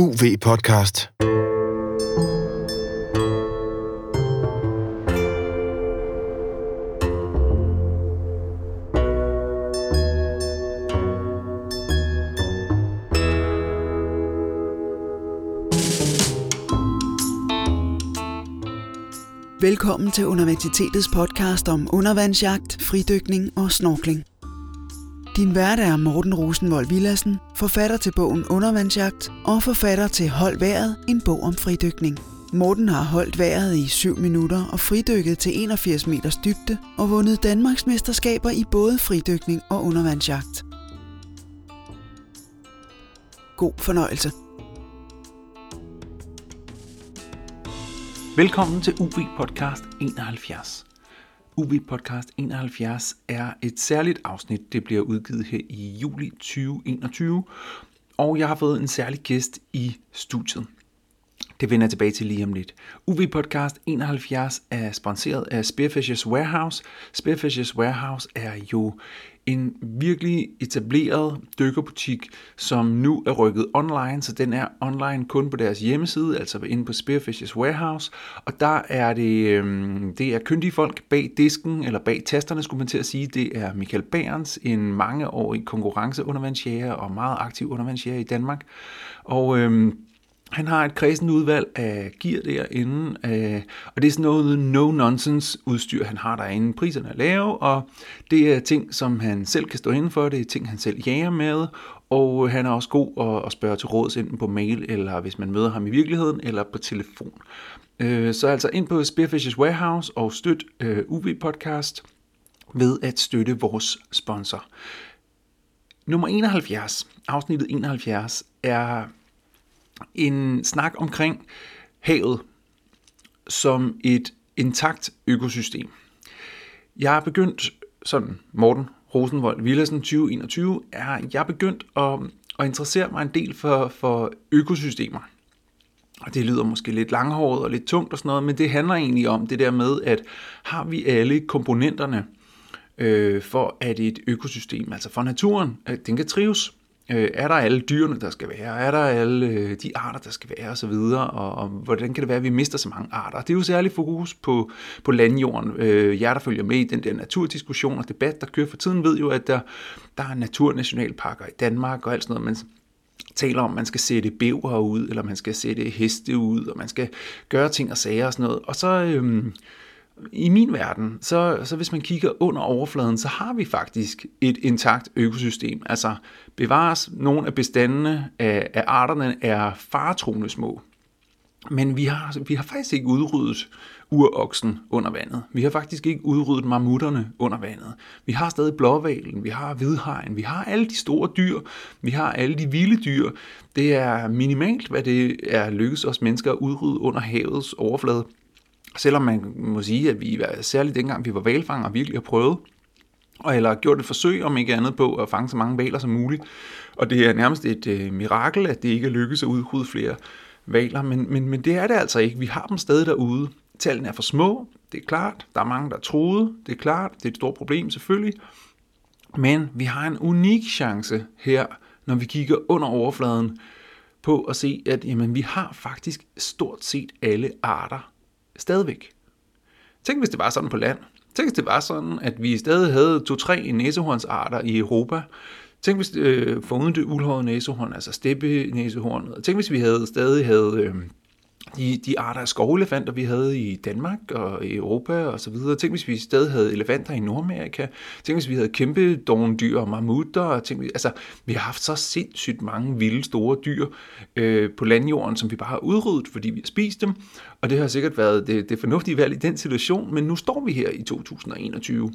UV-podcast. Velkommen til Universitetets podcast om undervandsjagt, fridykning og snorkling. Din vært er Morten Rosenvold Villassen, forfatter til bogen Undervandsjagt og forfatter til Hold vejret, en bog om fridykning. Morten har holdt vejret i 7 minutter og fridykket til 81 meters dybde og vundet Danmarks mesterskaber i både fridykning og undervandsjagt. God fornøjelse. Velkommen til UV Podcast 71. UV Podcast 71 er et særligt afsnit, det bliver udgivet her i juli 2021, og jeg har fået en særlig gæst i studiet. Det vender jeg tilbage til lige om lidt. UV Podcast 71 er sponsoreret af Spearfishers Warehouse. Spearfishers Warehouse er jo en virkelig etableret dykkerbutik, som nu er rykket online, så den er online kun på deres hjemmeside, altså inde på Spearfishers Warehouse, og der er det, øhm, det er kyndige folk bag disken, eller bag tasterne, skulle man til at sige. Det er Michael Berens, en mangeårig konkurrenceundervandsjæger og meget aktiv undervandsjæger i Danmark. Og øhm, han har et kredsen udvalg af gear derinde, øh, og det er sådan noget no-nonsense udstyr, han har derinde. Priserne er lave, og det er ting, som han selv kan stå inden for, det er ting, han selv jager med, og han er også god at, at spørge til råds enten på mail, eller hvis man møder ham i virkeligheden, eller på telefon. Øh, så altså ind på Spearfishers Warehouse og støt øh, UV Podcast ved at støtte vores sponsor. Nummer 71, afsnittet 71, er en snak omkring havet som et intakt økosystem. Jeg er begyndt, sådan Morten Rosenvold Villersen 2021, er jeg begyndt at, at interessere mig en del for, for økosystemer. Og det lyder måske lidt langhåret og lidt tungt og sådan noget, men det handler egentlig om det der med, at har vi alle komponenterne øh, for at et økosystem, altså for naturen, at den kan trives, Øh, er der alle dyrene, der skal være? Er der alle øh, de arter, der skal være Og så videre, Og, og hvordan kan det være, at vi mister så mange arter? Det er jo særligt fokus på, på landjorden. Øh, jer, der følger med i den der naturdiskussion og debat, der kører for tiden, ved jo, at der, der er naturnationalparker i Danmark og alt sådan noget, men taler om, at man skal sætte bæver ud, eller man skal sætte heste ud, og man skal gøre ting og sager og sådan noget. Og så... Øh, i min verden, så, så hvis man kigger under overfladen, så har vi faktisk et intakt økosystem. Altså bevares nogle af bestandene af, af arterne er faretroende små. Men vi har, altså, vi har faktisk ikke udryddet uroksen under vandet. Vi har faktisk ikke udryddet mammutterne under vandet. Vi har stadig blåvalen, vi har hvidhajen, vi har alle de store dyr, vi har alle de vilde dyr. Det er minimalt, hvad det er lykkedes os mennesker at udrydde under havets overflade. Selvom man må sige, at vi særligt dengang vi var valfanger virkelig har prøvet, og eller gjort et forsøg, om ikke andet, på at fange så mange valer som muligt. Og det er nærmest et øh, mirakel, at det ikke er lykkedes at udrydde flere valer, men, men, men det er det altså ikke. Vi har dem stadig derude. Tallene er for små, det er klart. Der er mange, der er troede, det er klart. Det er et stort problem selvfølgelig. Men vi har en unik chance her, når vi kigger under overfladen, på at se, at jamen, vi har faktisk stort set alle arter stadigvæk. Tænk, hvis det var sådan på land. Tænk, hvis det var sådan, at vi stadig havde to-tre næsehornsarter i Europa. Tænk, hvis øh, foruden det uldhårede næsehorn, altså steppe næsehornet. Tænk, hvis vi havde stadig havde øh, de, de arter af skovelefanter, vi havde i Danmark og i Europa og så videre. Tænk, hvis vi stadig havde elefanter i Nordamerika. Tænk, hvis vi havde kæmpe dyr og mammutter. Tænk, altså, vi har haft så sindssygt mange vilde store dyr øh, på landjorden, som vi bare har udryddet, fordi vi har spist dem. Og det har sikkert været det, det fornuftige valg i den situation, men nu står vi her i 2021.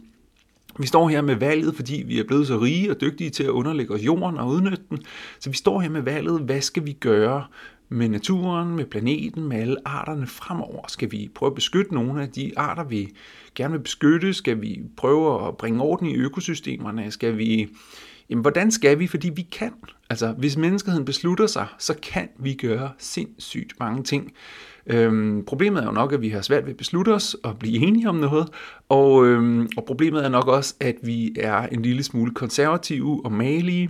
Vi står her med valget, fordi vi er blevet så rige og dygtige til at underlægge os jorden og udnytte den. Så vi står her med valget, hvad skal vi gøre med naturen, med planeten, med alle arterne fremover? Skal vi prøve at beskytte nogle af de arter, vi gerne vil beskytte? Skal vi prøve at bringe orden i økosystemerne? Skal vi... Jamen, hvordan skal vi? Fordi vi kan. Altså, hvis menneskeheden beslutter sig, så kan vi gøre sindssygt mange ting. Øhm, problemet er jo nok, at vi har svært ved at beslutte os og blive enige om noget, og, øhm, og problemet er nok også, at vi er en lille smule konservative og malige,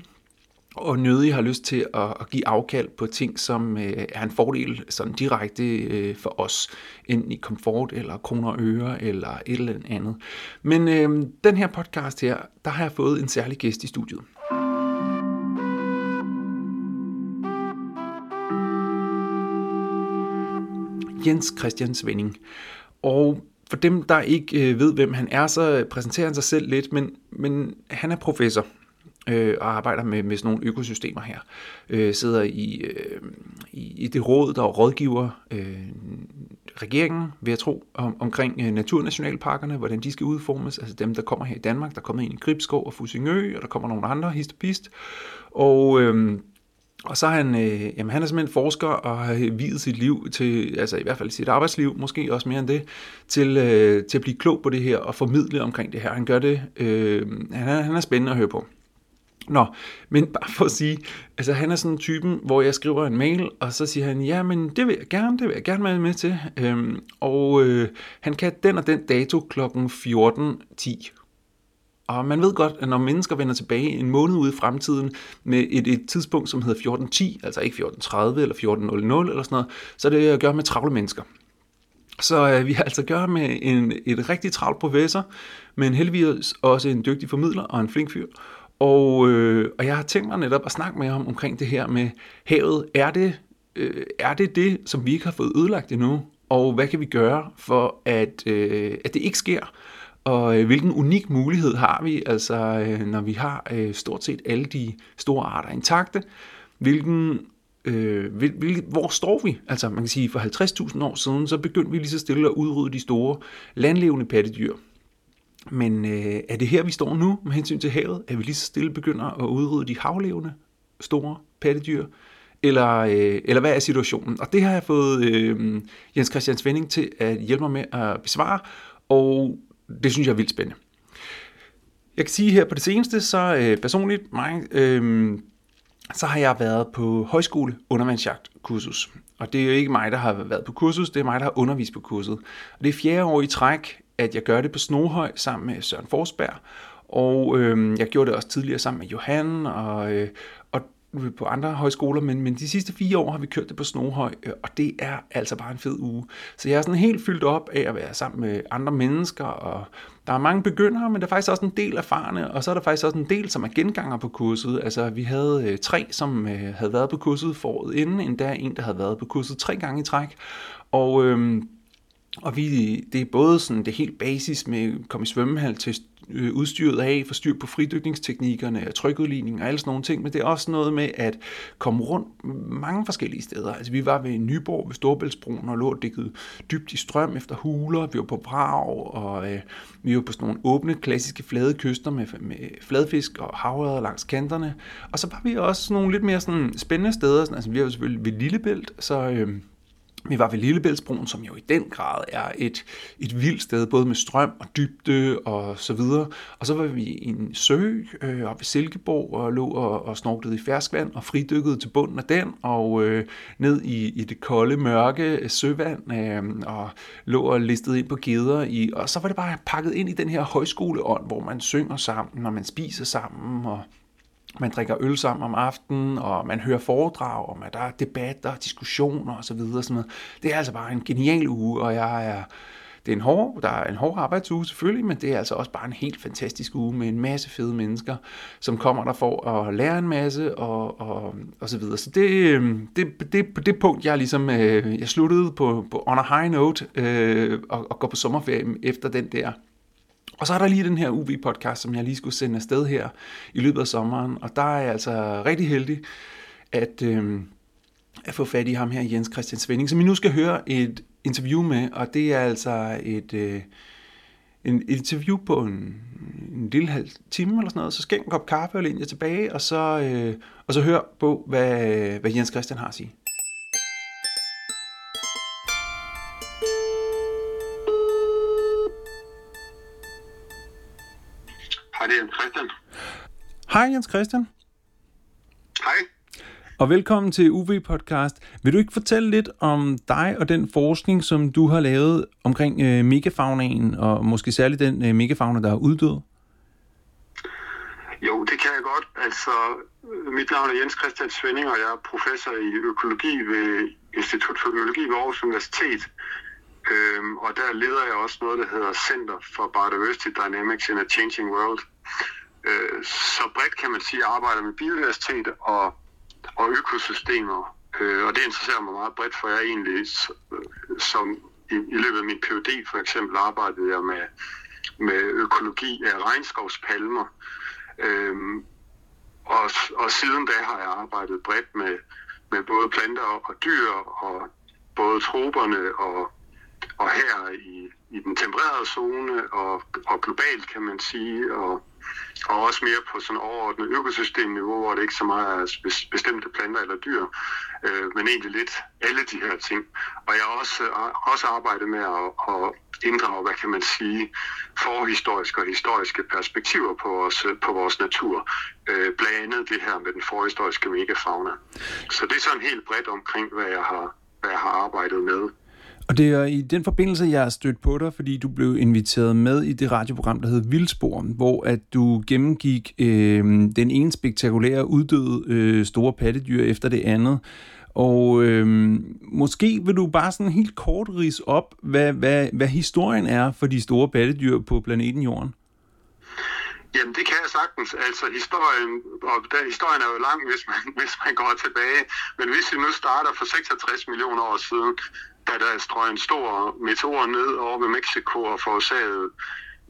og nødig har lyst til at, at give afkald på ting, som øh, er en fordel sådan direkte øh, for os, enten i komfort eller kroner og øre eller et eller andet. Men øh, den her podcast her, der har jeg fået en særlig gæst i studiet. Jens Christian Svending. Og for dem, der ikke øh, ved, hvem han er, så præsenterer han sig selv lidt, men, men han er professor øh, og arbejder med, med sådan nogle økosystemer her. Øh, sidder i, øh, i, i det råd, der rådgiver øh, regeringen, vil jeg tro, om, omkring øh, naturnationalparkerne, hvordan de skal udformes, altså dem, der kommer her i Danmark, der kommer ind i Gribskov og Fusingø, og der kommer nogle andre histopist. Og... Øh, og så er han, øh, jamen han er simpelthen forsker og har videt sit liv til, altså i hvert fald sit arbejdsliv, måske også mere end det, til, øh, til at blive klog på det her og formidle omkring det her. Han gør det, øh, han, er, han er spændende at høre på. Nå, men bare for at sige, altså han er sådan en typen, hvor jeg skriver en mail, og så siger han, ja, men det vil jeg gerne, det vil jeg gerne være med til. Øhm, og øh, han kan den og den dato kl. 14.10. Og man ved godt, at når mennesker vender tilbage en måned ude i fremtiden med et, et tidspunkt, som hedder 14.10, altså ikke 14.30 eller 14.00 eller sådan noget, så er det at gøre med travle mennesker. Så øh, vi har altså at gøre med en, et rigtig travlt professor, men heldigvis også en dygtig formidler og en flink fyr. Og, øh, og jeg har tænkt mig netop at snakke med ham omkring det her med havet. Er det, øh, er det det, som vi ikke har fået ødelagt endnu? Og hvad kan vi gøre for, at, øh, at det ikke sker? Og øh, hvilken unik mulighed har vi, altså øh, når vi har øh, stort set alle de store arter intakte? Hvilken øh, hvil, hvil, hvor står vi? Altså man kan sige, for 50.000 år siden, så begyndte vi lige så stille at udrydde de store landlevende pattedyr. Men øh, er det her, vi står nu med hensyn til havet? Er vi lige så stille begynder at udrydde de havlevende store pattedyr? Eller, øh, eller hvad er situationen? Og det har jeg fået øh, Jens Christian Svending til at hjælpe mig med at besvare, og det synes jeg er vildt spændende. Jeg kan sige her på det seneste, så øh, personligt mig, øh, så har jeg været på højskole undervandsjagt kursus. Og det er jo ikke mig, der har været på kursus, det er mig, der har undervist på kurset. Og det er fjerde år i træk, at jeg gør det på Snohøj sammen med Søren Forsberg. Og øh, jeg gjorde det også tidligere sammen med Johan og, øh, og på andre højskoler, men, men de sidste fire år har vi kørt det på Snohøj, øh, og det er altså bare en fed uge. Så jeg er sådan helt fyldt op af at være sammen med andre mennesker, og der er mange begyndere, men der er faktisk også en del erfarne, og så er der faktisk også en del, som er genganger på kurset. Altså, vi havde øh, tre, som øh, havde været på kurset foråret inden, endda en, der havde været på kurset tre gange i træk. Og øh, og vi, det er både sådan det helt basis med at komme i svømmehal til øh, udstyret af, få styr på fridykningsteknikkerne, trykudligning og alle sådan nogle ting, men det er også noget med at komme rundt mange forskellige steder. Altså vi var ved Nyborg ved Storbæltsbroen og lå dækket dybt i strøm efter huler, vi var på Prag, og øh, vi var på sådan nogle åbne, klassiske flade kyster med, med fladfisk og havørder langs kanterne, og så var vi også nogle lidt mere sådan spændende steder, altså vi var selvfølgelig ved Lillebælt, så øh, vi var ved Lillebæltsbroen, som jo i den grad er et, et vildt sted, både med strøm og dybde og så videre. Og så var vi i en sø øh, oppe ved Silkeborg og lå og, og snorklede i ferskvand og fridykkede til bunden af den og øh, ned i, i det kolde, mørke søvand øh, og lå og listede ind på geder. I, og så var det bare pakket ind i den her højskoleånd, hvor man synger sammen og man spiser sammen og man drikker øl sammen om aftenen, og man hører foredrag, og der er debatter, diskussioner osv. Sådan noget. Det er altså bare en genial uge, og jeg er, det er en hård, der er en hård arbejdsuge selvfølgelig, men det er altså også bare en helt fantastisk uge med en masse fede mennesker, som kommer der for at lære en masse og, og, og så videre. Så det, øhm, det, det, på det punkt, jeg ligesom, øh, jeg sluttede på, på on a high note øh, og, og går på sommerferie efter den der og så er der lige den her UV-podcast, som jeg lige skulle sende afsted her i løbet af sommeren. Og der er jeg altså rigtig heldig at, øh, at få fat i ham her, Jens Christian Svending, som I nu skal høre et interview med. Og det er altså et, øh, en, interview på en, en lille halv time eller sådan noget. Så skænk en kop kaffe og læn jer tilbage, og så, øh, og så hør på, hvad, hvad Jens Christian har at sige. Hej, det er Jens Christian. Hej Jens Christian. Hej. Og velkommen til UV Podcast. Vil du ikke fortælle lidt om dig og den forskning, som du har lavet omkring øh, megafaunaen, og måske særligt den øh, megafauna, der er uddød? Jo, det kan jeg godt. Altså, mit navn er Jens Christian Svending, og jeg er professor i økologi ved Institut for Økologi ved Aarhus Universitet. Øhm, og der leder jeg også noget, der hedder Center for Biodiversity Dynamics in a Changing World. Øh, så bredt kan man sige, at jeg arbejder med biodiversitet og, og økosystemer. Øh, og det interesserer mig meget bredt, for jeg egentlig, øh, som i, i løbet af min PhD for eksempel, arbejdede jeg med, med økologi af regnskovspalmer. Øhm, og, og siden da har jeg arbejdet bredt med, med både planter og dyr, og både troberne og, og her i, i den tempererede zone, og, og globalt kan man sige, og, og også mere på sådan overordnet økosystemniveau, hvor det ikke så meget er bestemte planter eller dyr, øh, men egentlig lidt alle de her ting. Og jeg har også, øh, også arbejdet med at, at inddrage, hvad kan man sige, forhistoriske og historiske perspektiver på vores, på vores natur. Øh, blandt andet det her med den forhistoriske megafauna. Så det er sådan helt bredt omkring, hvad jeg har, hvad jeg har arbejdet med. Og det er i den forbindelse, jeg er stødt på dig, fordi du blev inviteret med i det radioprogram, der hed Vildspor, hvor at du gennemgik øh, den ene spektakulære uddøde øh, store pattedyr efter det andet. Og øh, måske vil du bare sådan helt kort ris op, hvad, hvad, hvad historien er for de store pattedyr på planeten Jorden. Jamen, det kan jeg sagtens. Altså, historien, og den, historien er jo lang, hvis man, hvis man går tilbage. Men hvis vi nu starter for 66 millioner år siden, da der strøg en stor meteor ned over ved Mexico og forårsagede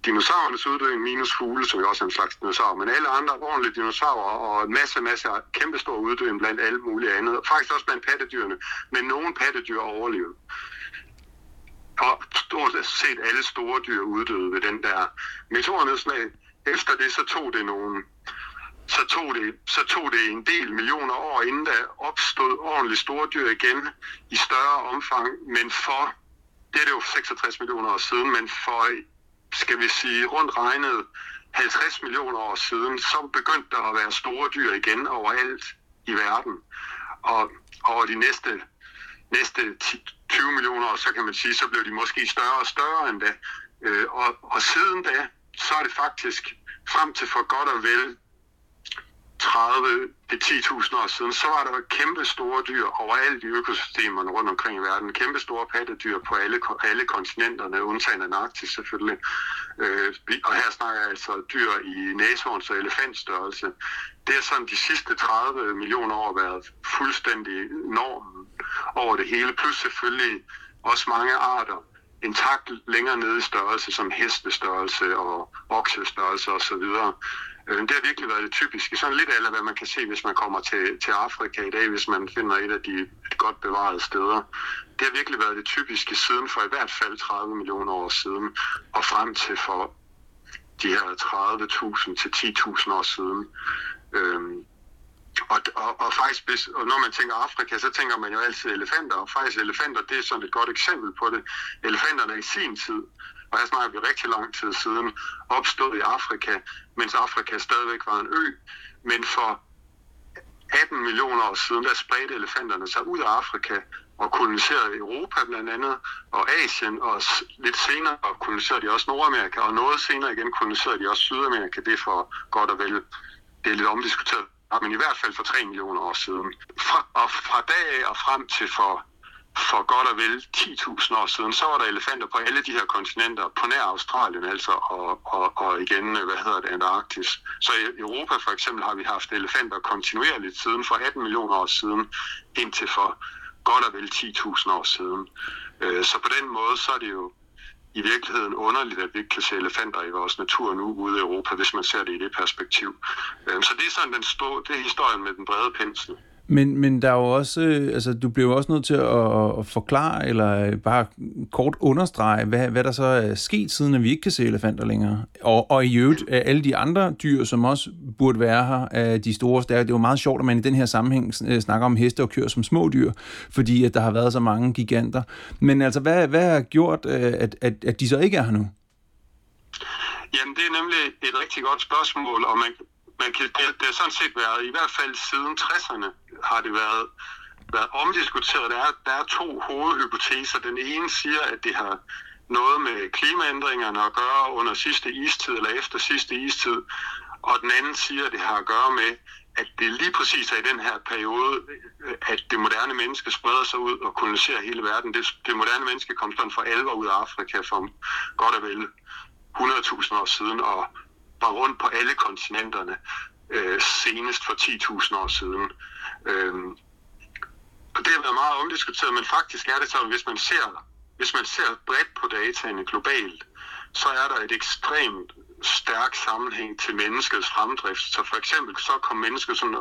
dinosaurernes uddøen minus fugle, som jo også er en slags dinosaur, men alle andre ordentlige dinosaurer og en masse, masse kæmpestor uddøen blandt alle mulige andet. Faktisk også blandt pattedyrene, men nogle pattedyr overlevede. Og stort set alle store dyr uddøde ved den der meteornedslag. Efter det så tog det nogle så tog, det, så tog det en del millioner år, inden der opstod ordentligt store dyr igen i større omfang, men for, det er det jo 66 millioner år siden, men for, skal vi sige, rundt regnet 50 millioner år siden, så begyndte der at være store dyr igen overalt i verden. Og over de næste, næste 10, 20 millioner år, så kan man sige, så blev de måske større og større end da. Øh, og, og siden da, så er det faktisk frem til for godt og vel 30 det 10.000 år siden, så var der kæmpe store dyr overalt i økosystemerne rundt omkring i verden. Kæmpe store pattedyr på alle, alle kontinenterne, undtagen Antarktis selvfølgelig. Øh, og her snakker jeg altså dyr i næsehorns og elefantstørrelse. Det er sådan de sidste 30 millioner år været fuldstændig normen over det hele. Plus selvfølgelig også mange arter intakt længere nede i størrelse, som hestestørrelse og oksestørrelse osv. Øh, det har virkelig været det typiske. Sådan lidt af hvad man kan se, hvis man kommer til, til Afrika i dag, hvis man finder et af de et godt bevarede steder. Det har virkelig været det typiske siden for i hvert fald 30 millioner år siden, og frem til for de her 30.000 til 10.000 år siden. Øhm, og, og, og faktisk, hvis, og når man tænker Afrika, så tænker man jo altid elefanter, og faktisk elefanter, det er sådan et godt eksempel på det. Elefanterne i sin tid og her snakker vi rigtig lang tid siden, opstod i Afrika, mens Afrika stadigvæk var en ø. Men for 18 millioner år siden, der spredte elefanterne sig ud af Afrika og koloniserede Europa blandt andet, og Asien, og lidt senere koloniserede de også Nordamerika, og noget senere igen koloniserede de også Sydamerika. Det er for godt og vel, det er lidt omdiskuteret, men i hvert fald for 3 millioner år siden. Fra, og fra dag af og frem til for for godt og vel 10.000 år siden, så var der elefanter på alle de her kontinenter, på nær Australien altså, og, og, og igen, øh, hvad hedder det, Antarktis. Så i Europa for eksempel har vi haft elefanter kontinuerligt siden for 18 millioner år siden, indtil for godt og vel 10.000 år siden. Øh, så på den måde, så er det jo i virkeligheden underligt, at vi ikke kan se elefanter i vores natur nu ude i Europa, hvis man ser det i det perspektiv. Øh, så det er sådan den store, det er historien med den brede pensel. Men, men der er jo også, øh, altså du bliver jo også nødt til at, at forklare, eller øh, bare kort understrege, hvad, hvad der så er sket, siden at vi ikke kan se elefanter længere. Og, og i øvrigt, øh, alle de andre dyr, som også burde være her, de store stærke. Det er jo meget sjovt, at man i den her sammenhæng snakker om heste og køer som små dyr, fordi at der har været så mange giganter. Men altså, hvad, hvad har gjort, at, at, at de så ikke er her nu? Jamen, det er nemlig et rigtig godt spørgsmål, og man, man kan, det, det har sådan set været, i hvert fald siden 60'erne, har det været, været omdiskuteret. Der er, der er to hovedhypoteser. Den ene siger, at det har noget med klimaændringerne at gøre under sidste istid eller efter sidste istid. og den anden siger, at det har at gøre med, at det lige præcis er i den her periode, at det moderne menneske spreder sig ud og koloniserer hele verden. Det, det moderne menneske kom sådan for alvor ud af Afrika for godt og vel 100.000 år siden og var rundt på alle kontinenterne øh, senest for 10.000 år siden. Øh, og det har været meget omdiskuteret, men faktisk er det så, hvis man ser, hvis man ser bredt på dataene globalt, så er der et ekstremt stærk sammenhæng til menneskets fremdrift. Så for eksempel så kom mennesket sådan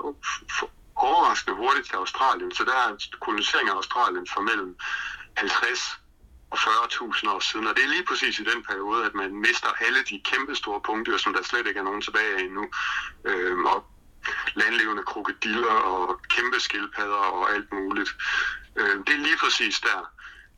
overraskende hurtigt til Australien, så der er kolonisering af Australien for mellem 50 og 40.000 år siden. Og det er lige præcis i den periode, at man mister alle de kæmpe store punkter, som der slet ikke er nogen tilbage af endnu. Øhm, og landlevende krokodiller og kæmpe skildpadder og alt muligt. Øhm, det er lige præcis der.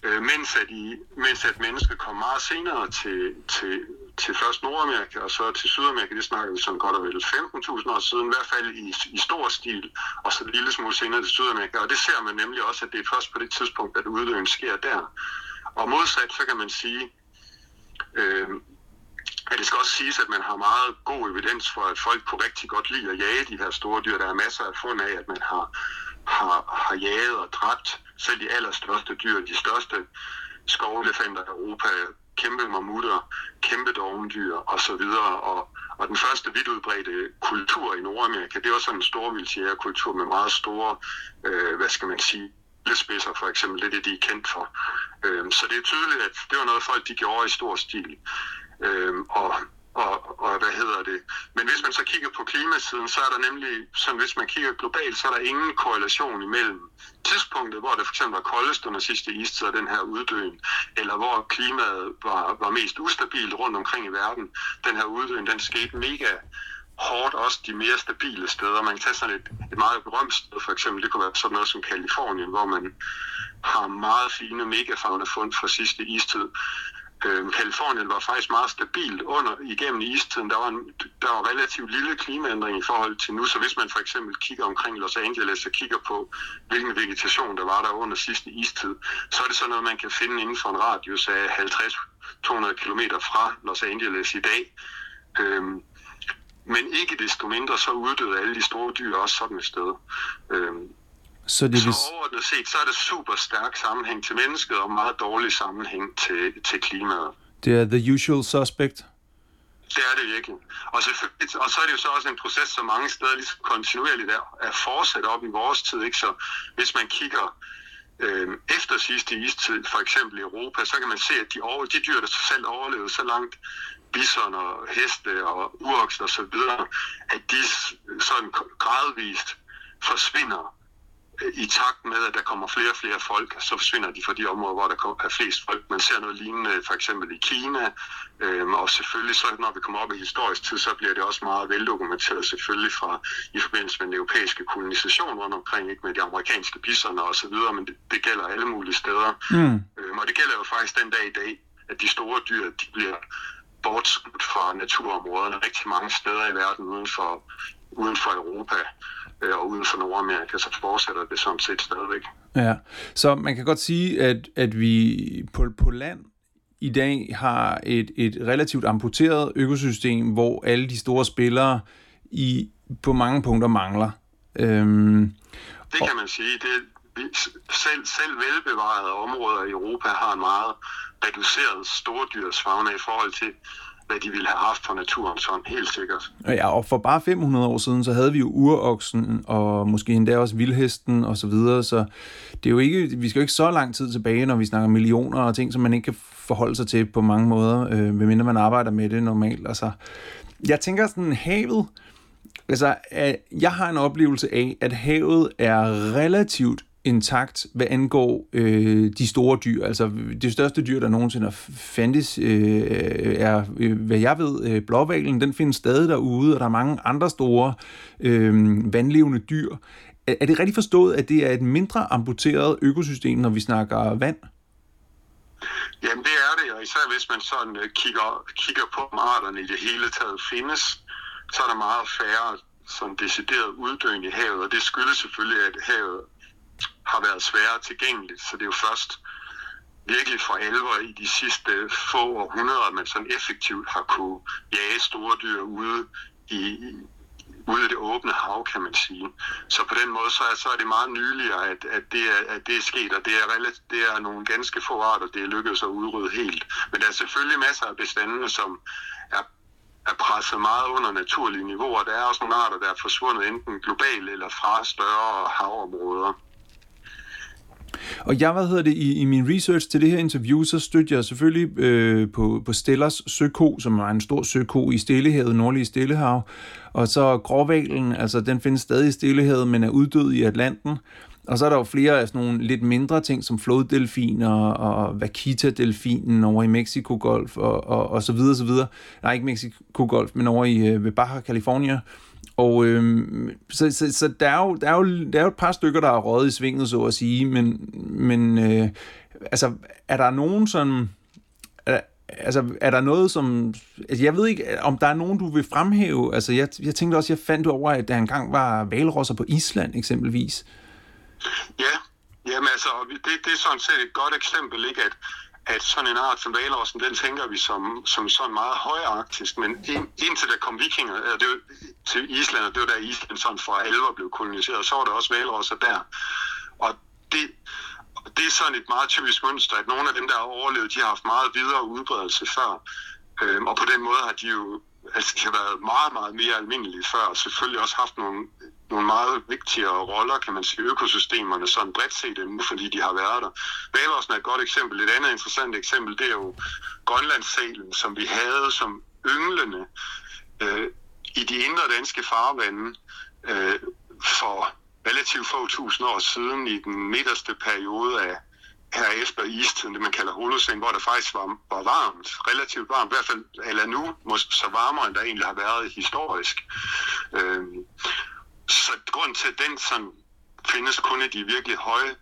Øh, mens, at I, mens at mennesket kom meget senere til, til, til først Nordamerika og så til Sydamerika, det snakker vi sådan godt og vel 15.000 år siden, i hvert fald i, i stor stil, og så en lille smule senere til Sydamerika. Og det ser man nemlig også, at det er først på det tidspunkt, at uddøen sker der. Og modsat, så kan man sige, øh, at det skal også siges, at man har meget god evidens for, at folk kunne rigtig godt lide at jage de her store dyr. Der er masser af fund af, at man har, har, har jaget og dræbt selv de allerstørste dyr, de største skovelefanter i Europa, kæmpe mammutter, kæmpe dovendyr osv. Og, og den første vidt udbredte kultur i Nordamerika, det er også sådan en storvildsjægerkultur med meget store, øh, hvad skal man sige, spidser for eksempel, det er det, de er kendt for. Øhm, så det er tydeligt, at det var noget folk, de gjorde i stor stil. Øhm, og, og, og hvad hedder det? Men hvis man så kigger på klimasiden, så er der nemlig, som hvis man kigger globalt, så er der ingen korrelation imellem tidspunktet, hvor det for eksempel var koldest under sidste istid, og den her uddøen, eller hvor klimaet var, var mest ustabilt rundt omkring i verden. Den her uddøen, den skete mega hårdt også de mere stabile steder. Man kan tage sådan et, et meget berømt sted, for eksempel, det kunne være sådan noget som Kalifornien, hvor man har meget fine megafauna fund fra sidste istid. Øhm, Kalifornien var faktisk meget stabilt under igennem istiden. Der var, en, der var relativt lille klimaændring i forhold til nu, så hvis man for eksempel kigger omkring Los Angeles og kigger på, hvilken vegetation der var der under sidste istid, så er det sådan noget, man kan finde inden for en radius af 50-200 km fra Los Angeles i dag. Øhm, men ikke desto mindre, så uddøde alle de store dyr også sådan et sted. Øhm, så, det så overordnet set, så er det super stærk sammenhæng til mennesket, og meget dårlig sammenhæng til, til klimaet. Det er the usual suspect? Det er det virkelig. Og, og så er det jo så også en proces, som mange steder ligesom kontinuerligt er, er fortsat op i vores tid. Ikke? Så hvis man kigger øh, efter sidste istid, for eksempel i Europa, så kan man se, at de, over, de dyr, der selv overlevede så langt, bison og heste og urokser og så videre, at de sådan gradvist forsvinder i takt med, at der kommer flere og flere folk, så forsvinder de fra de områder, hvor der er flest folk. Man ser noget lignende for eksempel i Kina, øhm, og selvfølgelig så, når vi kommer op i historisk tid, så bliver det også meget veldokumenteret selvfølgelig fra, i forbindelse med den europæiske kolonisation rundt omkring, ikke med de amerikanske bisoner og så videre, men det, det gælder alle mulige steder. Mm. Øhm, og det gælder jo faktisk den dag i dag, at de store dyr, de bliver bortskudt fra naturområderne rigtig mange steder i verden uden for, uden for Europa øh, og uden for Nordamerika, så fortsætter det sådan set stadigvæk. Ja, så man kan godt sige, at, at vi på, på land i dag har et, et relativt amputeret økosystem, hvor alle de store spillere i på mange punkter mangler. Øhm, det kan man sige. Det, selv, selv velbevarede områder i Europa har en meget reduceret stordyrdsfauna i forhold til hvad de ville have haft for naturen, sådan helt sikkert. Ja, og for bare 500 år siden, så havde vi jo uroksen, og måske endda også vildhesten og så videre, så det er jo ikke, vi skal jo ikke så lang tid tilbage, når vi snakker millioner og ting, som man ikke kan forholde sig til på mange måder, øh, medmindre man arbejder med det normalt. Altså, jeg tænker sådan, havet, altså, jeg har en oplevelse af, at havet er relativt intakt, hvad angår øh, de store dyr. Altså det største dyr, der nogensinde fandtes, øh, er, øh, hvad jeg ved, øh, blåvalen. Den findes stadig derude, og der er mange andre store øh, vandlevende dyr. Er, er det rigtigt forstået, at det er et mindre amputeret økosystem, når vi snakker vand? Jamen det er det, og især hvis man sådan øh, kigger, kigger på, om arterne i det hele taget findes, så er der meget færre som decideret uddøende i havet, og det skyldes selvfølgelig, at havet har været sværere tilgængeligt, så det er jo først virkelig for alvor i de sidste få århundreder, man sådan effektivt har kunne jage store dyr ude i, ude i det åbne hav, kan man sige. Så på den måde, så er, så er det meget nyligere, at, at, det er, at det er sket, og det er, relativt, det er nogle ganske få arter, det er lykkedes at udrydde helt. Men der er selvfølgelig masser af bestandene, som er, er presset meget under naturlige niveauer. Der er også nogle arter, der er forsvundet enten globalt eller fra større havområder. Og jeg, hvad hedder det, i, i min research til det her interview, så stødte jeg selvfølgelig øh, på, på Stellers søko, som er en stor søko i Stillehavet, nordlige Stillehav. Og så gråvalen, altså den findes stadig i Stillehavet, men er uddød i Atlanten. Og så er der jo flere af sådan nogle lidt mindre ting, som floddelfiner og Vaquita-delfinen over i Mexico-golf og, og, og så videre, så videre. Nej, ikke Mexico-golf, men over i øh, ved Baja California. Og øh, så, så, så der, er jo, der, er jo, der er jo et par stykker, der er røget i svinget, så at sige, men, men øh, altså, er der nogen sådan... Er, altså, er der noget, som... Altså, jeg ved ikke, om der er nogen, du vil fremhæve. Altså, jeg, jeg tænkte også, jeg fandt over, at der engang var valrosser på Island, eksempelvis. Ja, jamen altså, det, det er sådan set et godt eksempel, ikke? At, at sådan en art som valrossen, den tænker vi som, som sådan meget højarktisk, men ind, indtil der kom vikinger det var, til Island, og det var der Island sådan for alvor blev koloniseret, så var der også valrosser der. Og det, det er sådan et meget typisk mønster, at nogle af dem, der har overlevet, de har haft meget videre udbredelse før. Øhm, og på den måde har de jo altså, de har været meget, meget mere almindelige før, og selvfølgelig også haft nogle nogle meget vigtigere roller, kan man sige, økosystemerne sådan bredt set endnu, fordi de har været der. Valrossen er et godt eksempel. Et andet interessant eksempel, det er jo Grønlandssalen, som vi havde som ynglende øh, i de indre danske farvande øh, for relativt få tusind år siden i den midterste periode af her efter istiden, det man kalder holocene, hvor der faktisk var, var varmt, relativt varmt, i hvert fald eller nu, måske så varmere, end der egentlig har været historisk. Øh, så grund til, at den sådan findes kun i de virkelig høje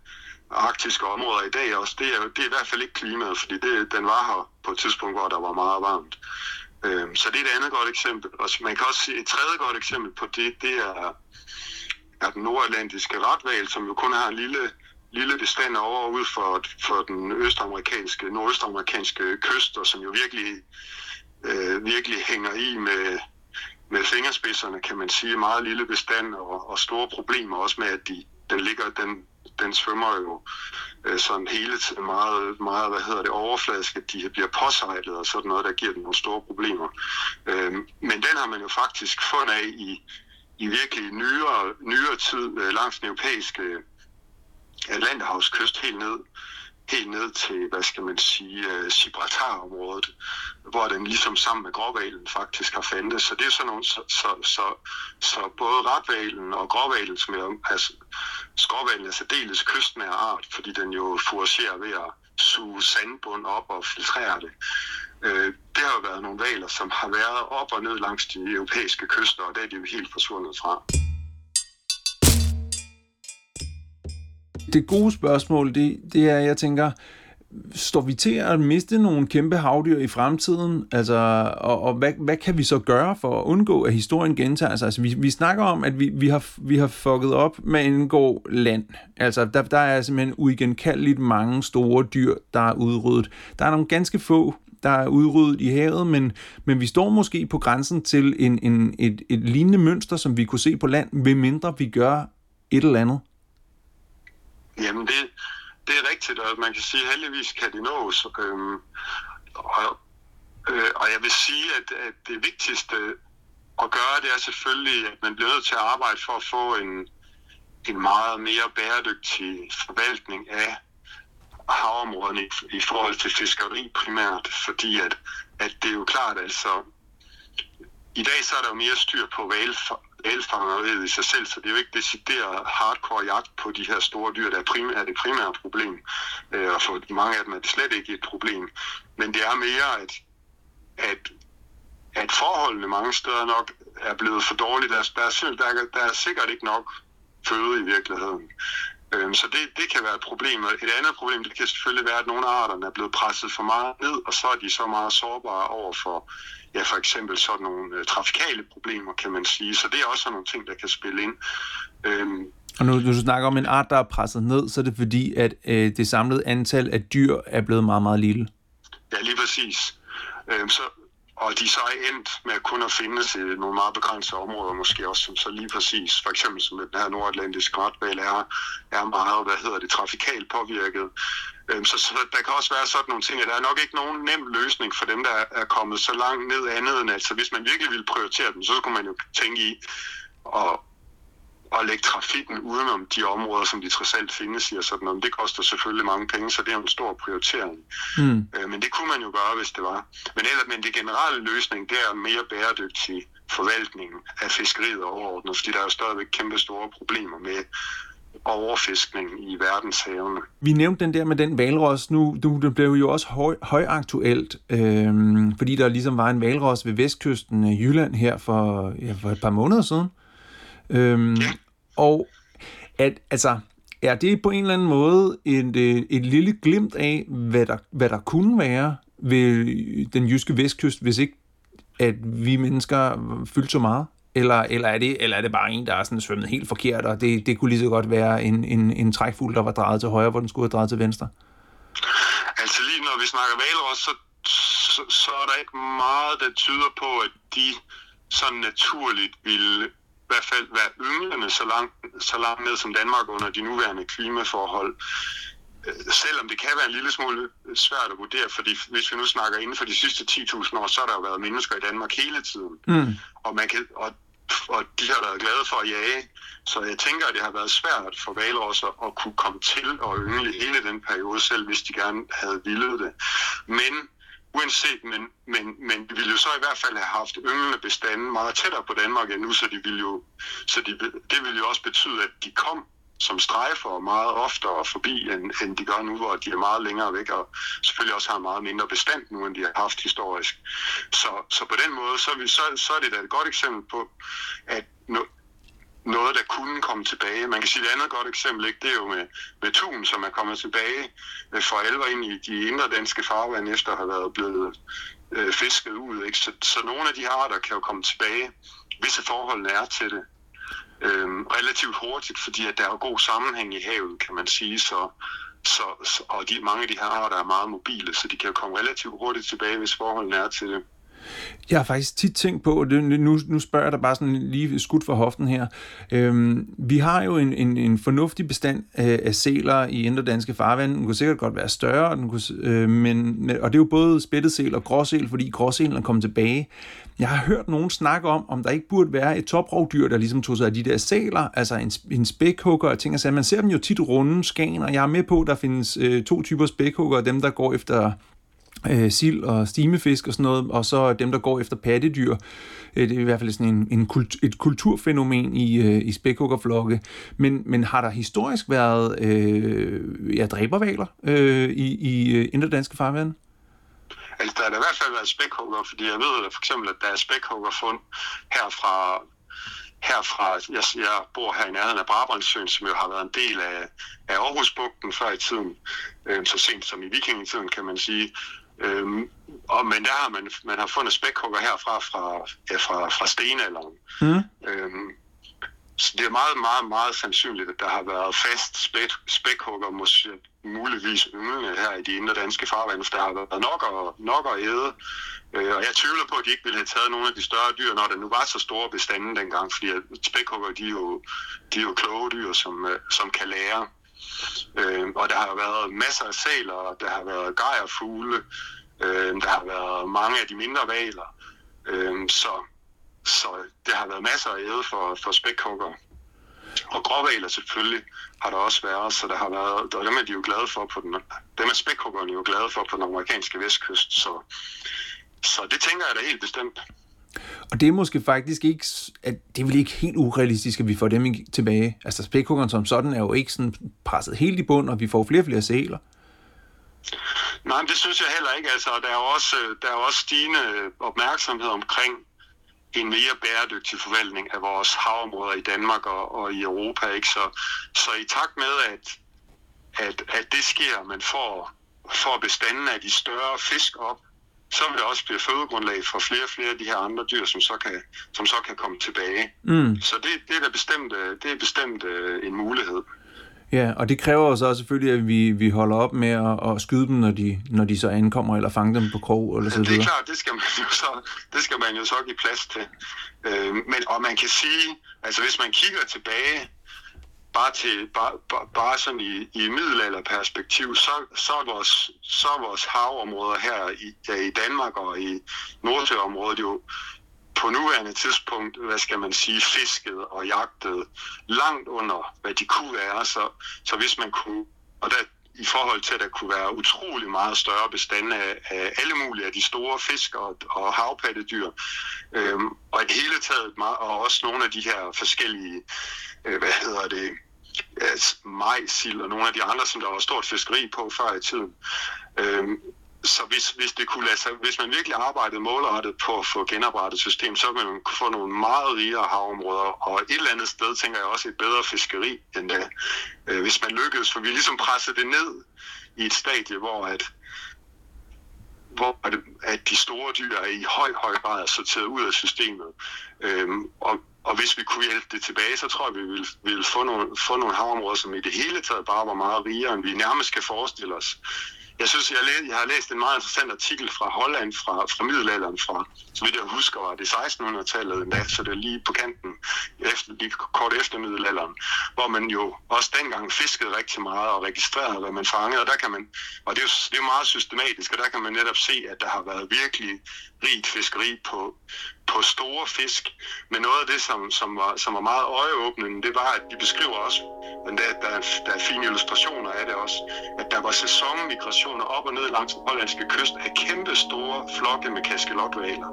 arktiske områder i dag også, det er, det er i hvert fald ikke klimaet, fordi det, den var her på et tidspunkt, hvor der var meget varmt. Øhm, så det er et andet godt eksempel. Og man kan også sige, et tredje godt eksempel på det, det er, er den nordatlantiske retval, som jo kun har en lille, lille bestand over ud for, for den østamerikanske, nordøstamerikanske kyst, og som jo virkelig, øh, virkelig hænger i med, med fingerspidserne, kan man sige, meget lille bestand og, og store problemer også med, at de, den ligger, den, den svømmer jo øh, sådan hele tiden meget, meget, hvad hedder det, overfladisk, at de bliver påsejlet og sådan noget, der giver dem nogle store problemer. Øh, men den har man jo faktisk fundet af i, i virkelig nyere, nyere tid øh, langs den europæiske øh, Atlanterhavskyst helt ned helt ned til, hvad skal man sige, uh, Gibraltar-området, hvor den ligesom sammen med gråvalen faktisk har fandtes. Så det er sådan nogle, så, så, så, så både retvalen og gråvalen, som er, altså, skråvalen er særdeles kystnær art, fordi den jo fouragerer ved at suge sandbund op og filtrere det. Uh, det har jo været nogle valer, som har været op og ned langs de europæiske kyster, og det er de jo helt forsvundet fra. Det gode spørgsmål, det, det er, jeg tænker, står vi til at miste nogle kæmpe havdyr i fremtiden? Altså, og, og hvad, hvad kan vi så gøre for at undgå, at historien gentager sig? Altså, vi, vi snakker om, at vi, vi, har, vi har fucket op med en god land. Altså, der, der er simpelthen uigenkaldeligt mange store dyr, der er udryddet. Der er nogle ganske få, der er udryddet i havet, men, men vi står måske på grænsen til en, en, et, et lignende mønster, som vi kunne se på land, ved mindre vi gør et eller andet. Jamen det, det er rigtigt, og man kan sige, at heldigvis kan det nås. Øhm, og, øh, og jeg vil sige, at, at det vigtigste at gøre, det er selvfølgelig, at man bliver nødt til at arbejde for at få en, en meget mere bæredygtig forvaltning af havområderne i, i forhold til fiskeri primært, fordi at, at det er jo klart, altså i dag så er der jo mere styr på valfangeriet i sig selv, så det er jo ikke decideret hardcore jagt på de her store dyr, der er, primært, er det primære problem. Øh, og for mange af dem er det slet ikke et problem. Men det er mere, at, at, at forholdene mange steder nok er blevet for dårlige. Der, der, er, der, der er sikkert ikke nok føde i virkeligheden. Øh, så det, det kan være et problem. Et andet problem, det kan selvfølgelig være, at nogle af arterne er blevet presset for meget ned, og så er de så meget sårbare over for ja, for eksempel sådan nogle uh, trafikale problemer, kan man sige. Så det er også sådan nogle ting, der kan spille ind. Øhm, og når du snakker om en art, der er presset ned, så er det fordi, at øh, det samlede antal af dyr er blevet meget, meget lille. Ja, lige præcis. Øhm, så og de så er endt med kun at findes i nogle meget begrænsede områder, måske også som så lige præcis, for eksempel som den her nordatlantiske retval er, er meget, hvad hedder det, trafikalt påvirket. Øhm, så, så der kan også være sådan nogle ting, at der er nok ikke nogen nem løsning for dem, der er kommet så langt ned andet end, altså hvis man virkelig ville prioritere dem, så skulle man jo tænke i at, at lægge trafikken udenom de områder, som de trods alt findes i og sådan noget. Det koster selvfølgelig mange penge, så det er en stor prioritering. Mm. Øh, men det kunne man jo gøre, hvis det var. Men, ellers, men det generelle løsning, det er mere bæredygtig forvaltning af fiskeriet overordnet, fordi der er jo stadigvæk kæmpe store problemer med overfiskning i verdenshavene. Vi nævnte den der med den valros. Nu, nu det blev jo også høj, højaktuelt, øhm, fordi der ligesom var en valros ved vestkysten af Jylland her for, ja, for et par måneder siden. Øhm, ja. Og at, altså, er det på en eller anden måde et, et, et lille glimt af, hvad der, hvad der kunne være ved den jyske vestkyst, hvis ikke at vi mennesker fyldte så meget? Eller, eller, er det, eller er det bare en, der er sådan svømmet helt forkert, og det, det kunne lige så godt være en, en, en trækfugl, der var drejet til højre, hvor den skulle have drejet til venstre? Altså lige når vi snakker valros, så, så, så er der ikke meget, der tyder på, at de sådan naturligt ville i hvert fald være ynglende så langt, så langt ned som Danmark under de nuværende klimaforhold. Øh, selvom det kan være en lille smule svært at vurdere, fordi hvis vi nu snakker inden for de sidste 10.000 år, så har der jo været mennesker i Danmark hele tiden. Mm. Og, man kan, og og de har været glade for at jage. Så jeg tænker, at det har været svært for valrosser at kunne komme til og yngle hele den periode, selv hvis de gerne havde villet det. Men uanset, men, men, men de ville jo så i hvert fald have haft ynglende bestanden meget tættere på Danmark end nu, så, de ville jo, så de, det ville jo også betyde, at de kom som strejfer meget oftere forbi, end, end de gør nu, hvor de er meget længere væk, og selvfølgelig også har meget mindre bestand nu, end de har haft historisk. Så, så på den måde, så er, vi, så, så er det da et godt eksempel på, at no, noget, der kunne komme tilbage. Man kan sige, et andet godt eksempel, ikke? det er jo med, med tun, som er kommet tilbage øh, for alvor ind i de indre danske farvand, efter at have været blevet øh, fisket ud. Ikke? Så, så nogle af de arter kan jo komme tilbage, hvis forholdene er til det øh, relativt hurtigt, fordi at der er god sammenhæng i havet, kan man sige, så, så, så, og de, mange af de her arter er meget mobile, så de kan komme relativt hurtigt tilbage, hvis forholdene er til det. Jeg har faktisk tit tænkt på, det, nu, nu spørger jeg dig bare sådan lige skudt for hoften her. Øhm, vi har jo en, en, en fornuftig bestand af, af sæler i indre danske farvand. Den kunne sikkert godt være større, den kunne, øh, men, og det er jo både spættesæl og gråsæl, fordi gråsælen er kommet tilbage. Jeg har hørt nogen snakke om, om der ikke burde være et toprovdyr, der ligesom tog sig af de der sæler, altså en, en spækhugger og ting og sager. Man ser dem jo tit runde, skaner. Jeg er med på, at der findes øh, to typer spækhugger, dem der går efter øh, sild og stimefisk og sådan noget, og så dem, der går efter pattedyr. Øh, det er i hvert fald sådan en, en kult, et kulturfænomen i, øh, i spækhuggerflokke. Men, men har der historisk været øh, ja, dræbervaler øh, i, i inderdanske indre danske? Altså, der er i hvert fald været spækhugger, fordi jeg ved for eksempel, at der er spækhuggerfund her fra herfra, jeg, jeg bor her i nærheden af Brabrandsøen, som jo har været en del af, af Aarhusbugten før i tiden, øh, så sent som i vikingetiden, kan man sige. Øhm, og, men der har man, man har fundet spækhugger herfra fra, ja, fra, fra stenalderen. Mm. Øhm, så det er meget, meget, meget sandsynligt, at der har været fast spæk, spækhugger, måske muligvis ynglende her i de indre danske farvande, for der har været nok at, nok at æde. Øh, og jeg tvivler på, at de ikke ville have taget nogle af de større dyr, når der nu var så store bestande dengang, fordi spækhugger, de er jo, de er jo kloge dyr, som, øh, som kan lære. Øh, og der har været masser af sæler, der har været gejerfugle, øh, der har været mange af de mindre valer. Øh, så, så det har været masser af æde for, for spækhugger. Og gråvaler selvfølgelig har der også været, så der har været, og dem er de jo glade for på den, dem er spækhuggerne jo glade for på den amerikanske vestkyst, så, så det tænker jeg da helt bestemt. Og det er måske faktisk ikke, at det er vel ikke helt urealistisk, at vi får dem tilbage. Altså spækhuggeren som sådan er jo ikke sådan presset helt i bund, og vi får flere og flere sæler. Nej, det synes jeg heller ikke. Altså, der er jo også, øh, der er også stigende opmærksomhed omkring en mere bæredygtig forvaltning af vores havområder i Danmark og, og i Europa. Ikke? Så, så i takt med, at, at, at det sker, man får, får bestanden af de større fisk op, så vil det også blive fødegrundlag for flere og flere af de her andre dyr, som så kan, som så kan komme tilbage. Mm. Så det, det, er da bestemt, øh, det er bestemt uh, en mulighed. Ja, og det kræver jo så selvfølgelig, at vi, vi holder op med at, at skyde dem, når de, når de så ankommer, eller fange dem på krog, eller så videre. Det er klart, det skal man jo så, det skal man jo så give plads til. Øh, men, og man kan sige, altså hvis man kigger tilbage, bare til bare, bare, bare sådan i, i middelalderperspektiv, så, så, er vores, så er vores havområder her i, ja, i Danmark og i Nordsjøområdet jo på nuværende tidspunkt, hvad skal man sige, fisket og jagtet langt under, hvad de kunne være. Så, så hvis man kunne, og der, i forhold til, at der kunne være utrolig meget større bestande af, af alle mulige af de store fisk og, og havpattedyr, øhm, og i det hele taget, og også nogle af de her forskellige, øh, hvad hedder det, majsild og nogle af de andre, som der var stort fiskeri på før i tiden. Øhm, så hvis, hvis, det kunne lade sig, hvis man virkelig arbejdede målrettet på at få genoprettet system, så ville man kunne få nogle meget rigere havområder, og et eller andet sted tænker jeg også et bedre fiskeri end det, øh, hvis man lykkedes, for vi ligesom pressede det ned i et stadie, hvor at, hvor at de store dyr er i høj, høj grad sorteret ud af systemet. Øhm, og, og hvis vi kunne hjælpe det tilbage, så tror jeg, vi ville, ville få, nogle, få nogle havområder, som i det hele taget bare var meget rigere, end vi nærmest kan forestille os. Jeg synes, jeg, læ- jeg har læst en meget interessant artikel fra Holland fra, fra middelalderen, fra, så vidt jeg husker, var det 1600-tallet endda, så det er lige på kanten, efter, lige kort efter middelalderen, hvor man jo også dengang fiskede rigtig meget og registrerede, hvad man fangede, og der kan man, og det er jo det er meget systematisk, og der kan man netop se, at der har været virkelig rigt fiskeri på, på store fisk. Men noget af det, som, som, var, som var meget øjeåbnende, det var, at de beskriver også, men der, der, der er fine illustrationer af det også, at der var sæsonmigrationer op og ned langs den hollandske kyst af kæmpe store flokke med kaskelotvaler,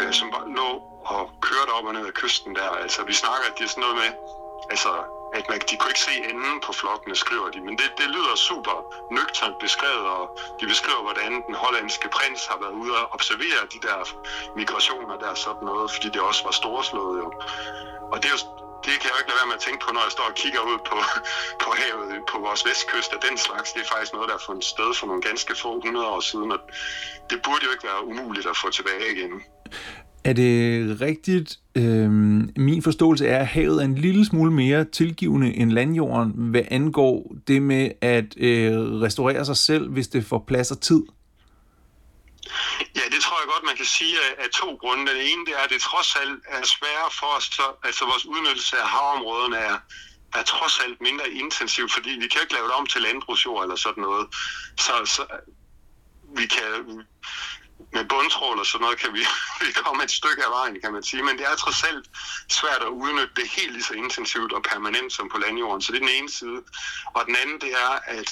øh, som var, lå og kørte op og ned af kysten der. Altså vi snakker, at det er sådan noget med, altså at man, de kunne ikke se enden på flokkene, skriver de. Men det, det lyder super nøgternt beskrevet, og de beskriver, hvordan den hollandske prins har været ude og observere de der migrationer der sådan noget, fordi det også var storslået jo. Og det er jo, det kan jeg jo ikke lade være med at tænke på, når jeg står og kigger ud på, på havet på vores vestkyst at den slags. Det er faktisk noget, der er fundet sted for nogle ganske få hundrede år siden, og det burde jo ikke være umuligt at få tilbage igen. Er det rigtigt? Øhm, min forståelse er, at havet er en lille smule mere tilgivende end landjorden, hvad angår det med at øh, restaurere sig selv, hvis det får plads og tid. Ja, det tror jeg godt, man kan sige af, af to grunde. Den ene det er, at det trods alt er sværere for os, så, altså vores udnyttelse af havområderne er, er trods alt mindre intensiv, fordi vi kan ikke lave det om til landbrugsjord eller sådan noget. Så, så vi kan, med bundtrål og sådan noget kan vi, vi komme et stykke af vejen, kan man sige. Men det er trods alt svært at udnytte det helt lige så intensivt og permanent som på landjorden. Så det er den ene side. Og den anden, det er, at,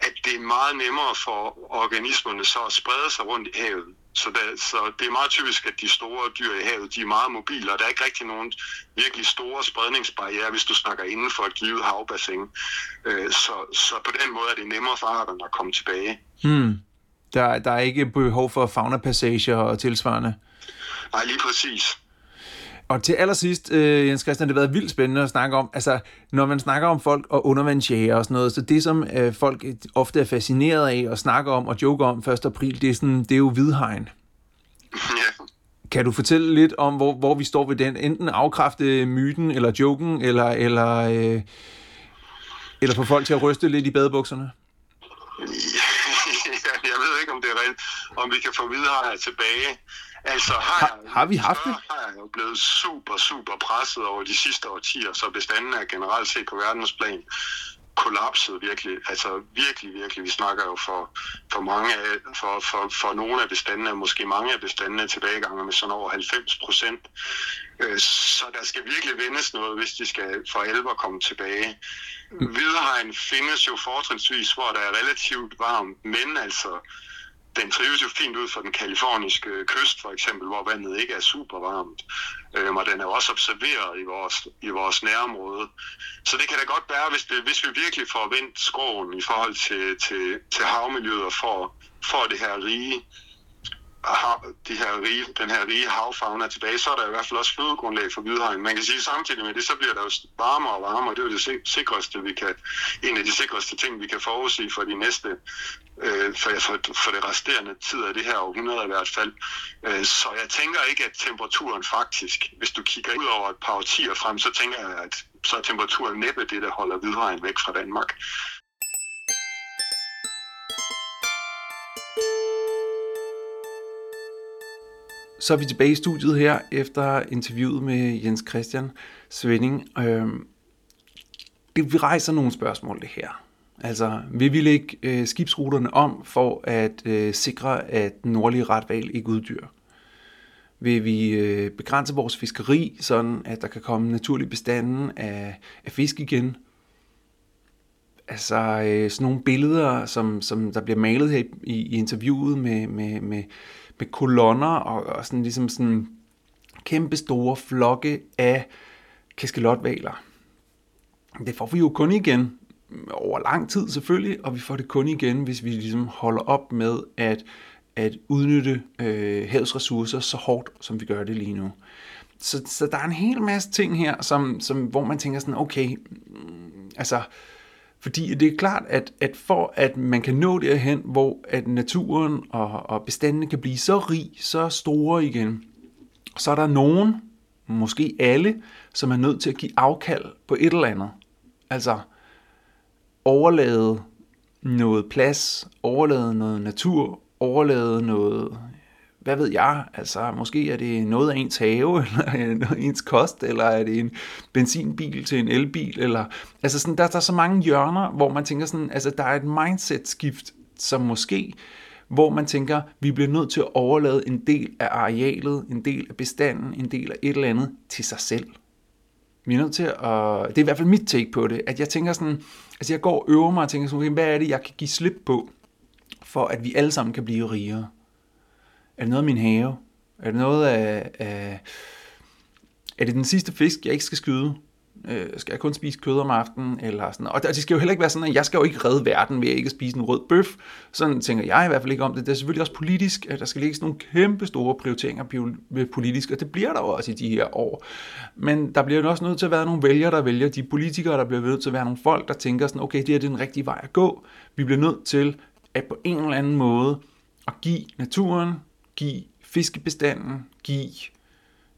at det er meget nemmere for organismerne så at sprede sig rundt i havet. Så, det, så det er meget typisk, at de store dyr i havet, de er meget mobile, og der er ikke rigtig nogen virkelig store spredningsbarriere, hvis du snakker inden for et givet havbassin. Øh, så, så på den måde er det nemmere for arterne at komme tilbage. Hmm. Der, der er ikke behov for fauna-passager og tilsvarende. Nej, lige præcis. Og til allersidst, øh, Jens Christian, det har været vildt spændende at snakke om, altså når man snakker om folk og undervandsjæger og sådan noget, så det som øh, folk ofte er fascineret af og snakker om og joker om 1. april, det er, sådan, det er jo hvidhegn. Ja. Kan du fortælle lidt om, hvor, hvor vi står ved den? Enten afkræfte myten eller joken, eller, eller, øh, eller få folk til at ryste lidt i badebukserne? Ja om det er reelt, om vi kan få videre tilbage. Altså har, har, har vi haft det? Har jeg jo blevet super, super presset over de sidste årtier, så bestanden er generelt set på verdensplan kollapset virkelig, altså virkelig, virkelig. Vi snakker jo for, for mange af, for, for, for nogle af bestandene, måske mange af bestandene tilbagegange med sådan over 90 procent. Øh, så der skal virkelig vendes noget, hvis de skal for alvor komme tilbage. Mm. Hvidhegn findes jo fortrinsvis, hvor der er relativt varmt, men altså den trives jo fint ud for den kaliforniske kyst, for eksempel, hvor vandet ikke er super varmt. Øhm, og den er også observeret i vores, i vores nærområde. Så det kan da godt være, hvis, det, hvis vi virkelig får vendt skroen i forhold til, til, til havmiljøet og får, får det her rige de her rige, den her rige havfauna tilbage, så er der i hvert fald også fødegrundlag for hvidhegn. Man kan sige samtidig med det, så bliver der jo varmere og varmere. Det er jo det sikreste, vi kan, en af de sikreste ting, vi kan forudse for de næste, øh, for, for, for det resterende tid af det her århundrede i hvert fald. Øh, så jeg tænker ikke, at temperaturen faktisk, hvis du kigger ud over et par årtier frem, så tænker jeg, at så er temperaturen næppe det, der holder hvidhegn væk fra Danmark. Så er vi tilbage i studiet her efter interviewet med Jens Christian Svending. Øhm, det vi rejser nogle spørgsmål det her. Altså, vil vi lægge øh, skibsruterne om for at øh, sikre, at den nordlige retval ikke uddyr? Vil vi øh, begrænse vores fiskeri, sådan at der kan komme naturlig bestanden af, af fisk igen? Altså, øh, sådan nogle billeder, som, som der bliver malet her i, i interviewet med, med, med med kolonner og, og sådan ligesom sådan kæmpe store flokke af kaskelotvaler. Det får vi jo kun igen over lang tid selvfølgelig, og vi får det kun igen, hvis vi ligesom holder op med at, at udnytte øh, havets ressourcer så hårdt, som vi gør det lige nu. Så, så der er en hel masse ting her, som, som, hvor man tænker sådan, okay, mm, altså, fordi det er klart, at, at for at man kan nå derhen, hvor at naturen og, og bestandene kan blive så rig, så store igen, så er der nogen, måske alle, som er nødt til at give afkald på et eller andet. Altså overlade noget plads, overlade noget natur, overlade noget hvad ved jeg, altså måske er det noget af ens have, eller ens kost, eller er det en benzinbil til en elbil, eller, altså sådan, der, der er så mange hjørner, hvor man tænker sådan, altså der er et mindset-skift, som måske, hvor man tænker, vi bliver nødt til at overlade en del af arealet, en del af bestanden, en del af et eller andet til sig selv. Vi er nødt til at, det er i hvert fald mit take på det, at jeg tænker sådan, altså jeg går og øver mig og tænker sådan, okay, hvad er det, jeg kan give slip på, for at vi alle sammen kan blive rigere. Er det noget af min have? Er det noget af, af er det den sidste fisk, jeg ikke skal skyde? Øh, skal jeg kun spise kød om aftenen? Eller sådan. Og det skal jo heller ikke være sådan, at jeg skal jo ikke redde verden ved at ikke spise en rød bøf. Sådan tænker jeg i hvert fald ikke om det. Det er selvfølgelig også politisk, at der skal lægges sådan nogle kæmpe store prioriteringer politisk, og det bliver der jo også i de her år. Men der bliver jo også nødt til at være nogle vælgere, der vælger de politikere, der bliver nødt til at være nogle folk, der tænker sådan, okay, det her det er den rigtige vej at gå. Vi bliver nødt til at på en eller anden måde at give naturen give fiskebestanden, give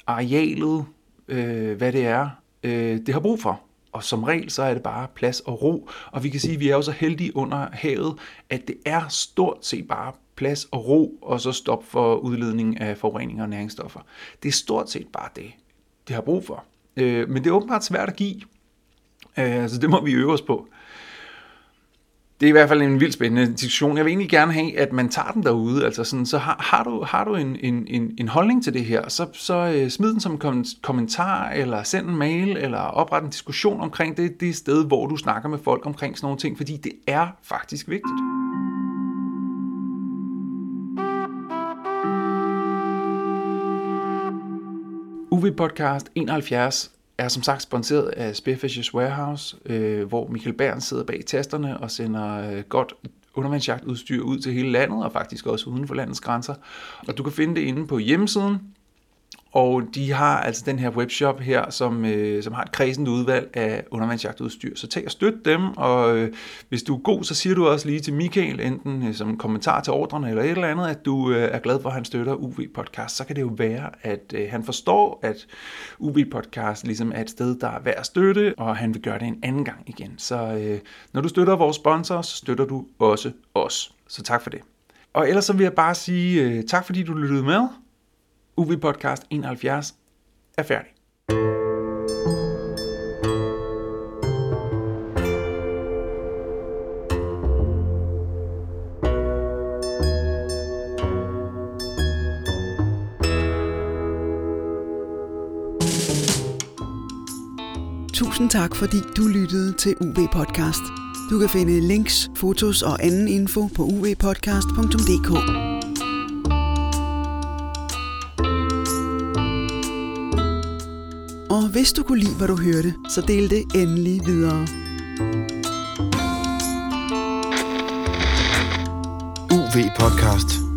arealet, øh, hvad det er, øh, det har brug for. Og som regel, så er det bare plads og ro. Og vi kan sige, at vi er jo så heldige under havet, at det er stort set bare plads og ro, og så stop for udledning af forureninger og næringsstoffer. Det er stort set bare det, det har brug for. Øh, men det er åbenbart svært at give. Øh, så det må vi øve os på det er i hvert fald en vildt spændende diskussion. Jeg vil egentlig gerne have, at man tager den derude. Altså sådan, så har, har du, har du en, en, en, en holdning til det her, så, så øh, smid den som kom, kommentar, eller send en mail, eller opret en diskussion omkring det, det sted, hvor du snakker med folk omkring sådan nogle ting, fordi det er faktisk vigtigt. UV Podcast 71 er som sagt sponsoreret af Spearfishers Warehouse, øh, hvor Michael Bern sidder bag tasterne og sender øh, godt undervandsjagtudstyr ud til hele landet, og faktisk også uden for landets grænser. Og du kan finde det inde på hjemmesiden og de har altså den her webshop her, som, øh, som har et kredsende udvalg af undervandsjagtudstyr. Så tag og støt dem, og øh, hvis du er god, så siger du også lige til Michael, enten øh, som kommentar til ordrene eller et eller andet, at du øh, er glad for, at han støtter UV Podcast. Så kan det jo være, at øh, han forstår, at UV Podcast ligesom er et sted, der er værd at støtte, og han vil gøre det en anden gang igen. Så øh, når du støtter vores sponsor, så støtter du også os. Så tak for det. Og ellers så vil jeg bare sige øh, tak, fordi du lyttede med. UV Podcast 71 er færdig. Tusind tak, fordi du lyttede til UV Podcast. Du kan finde links, fotos og anden info på uvpodcast.dk. Og hvis du kunne lide, hvad du hørte, så del det endelig videre. UV Podcast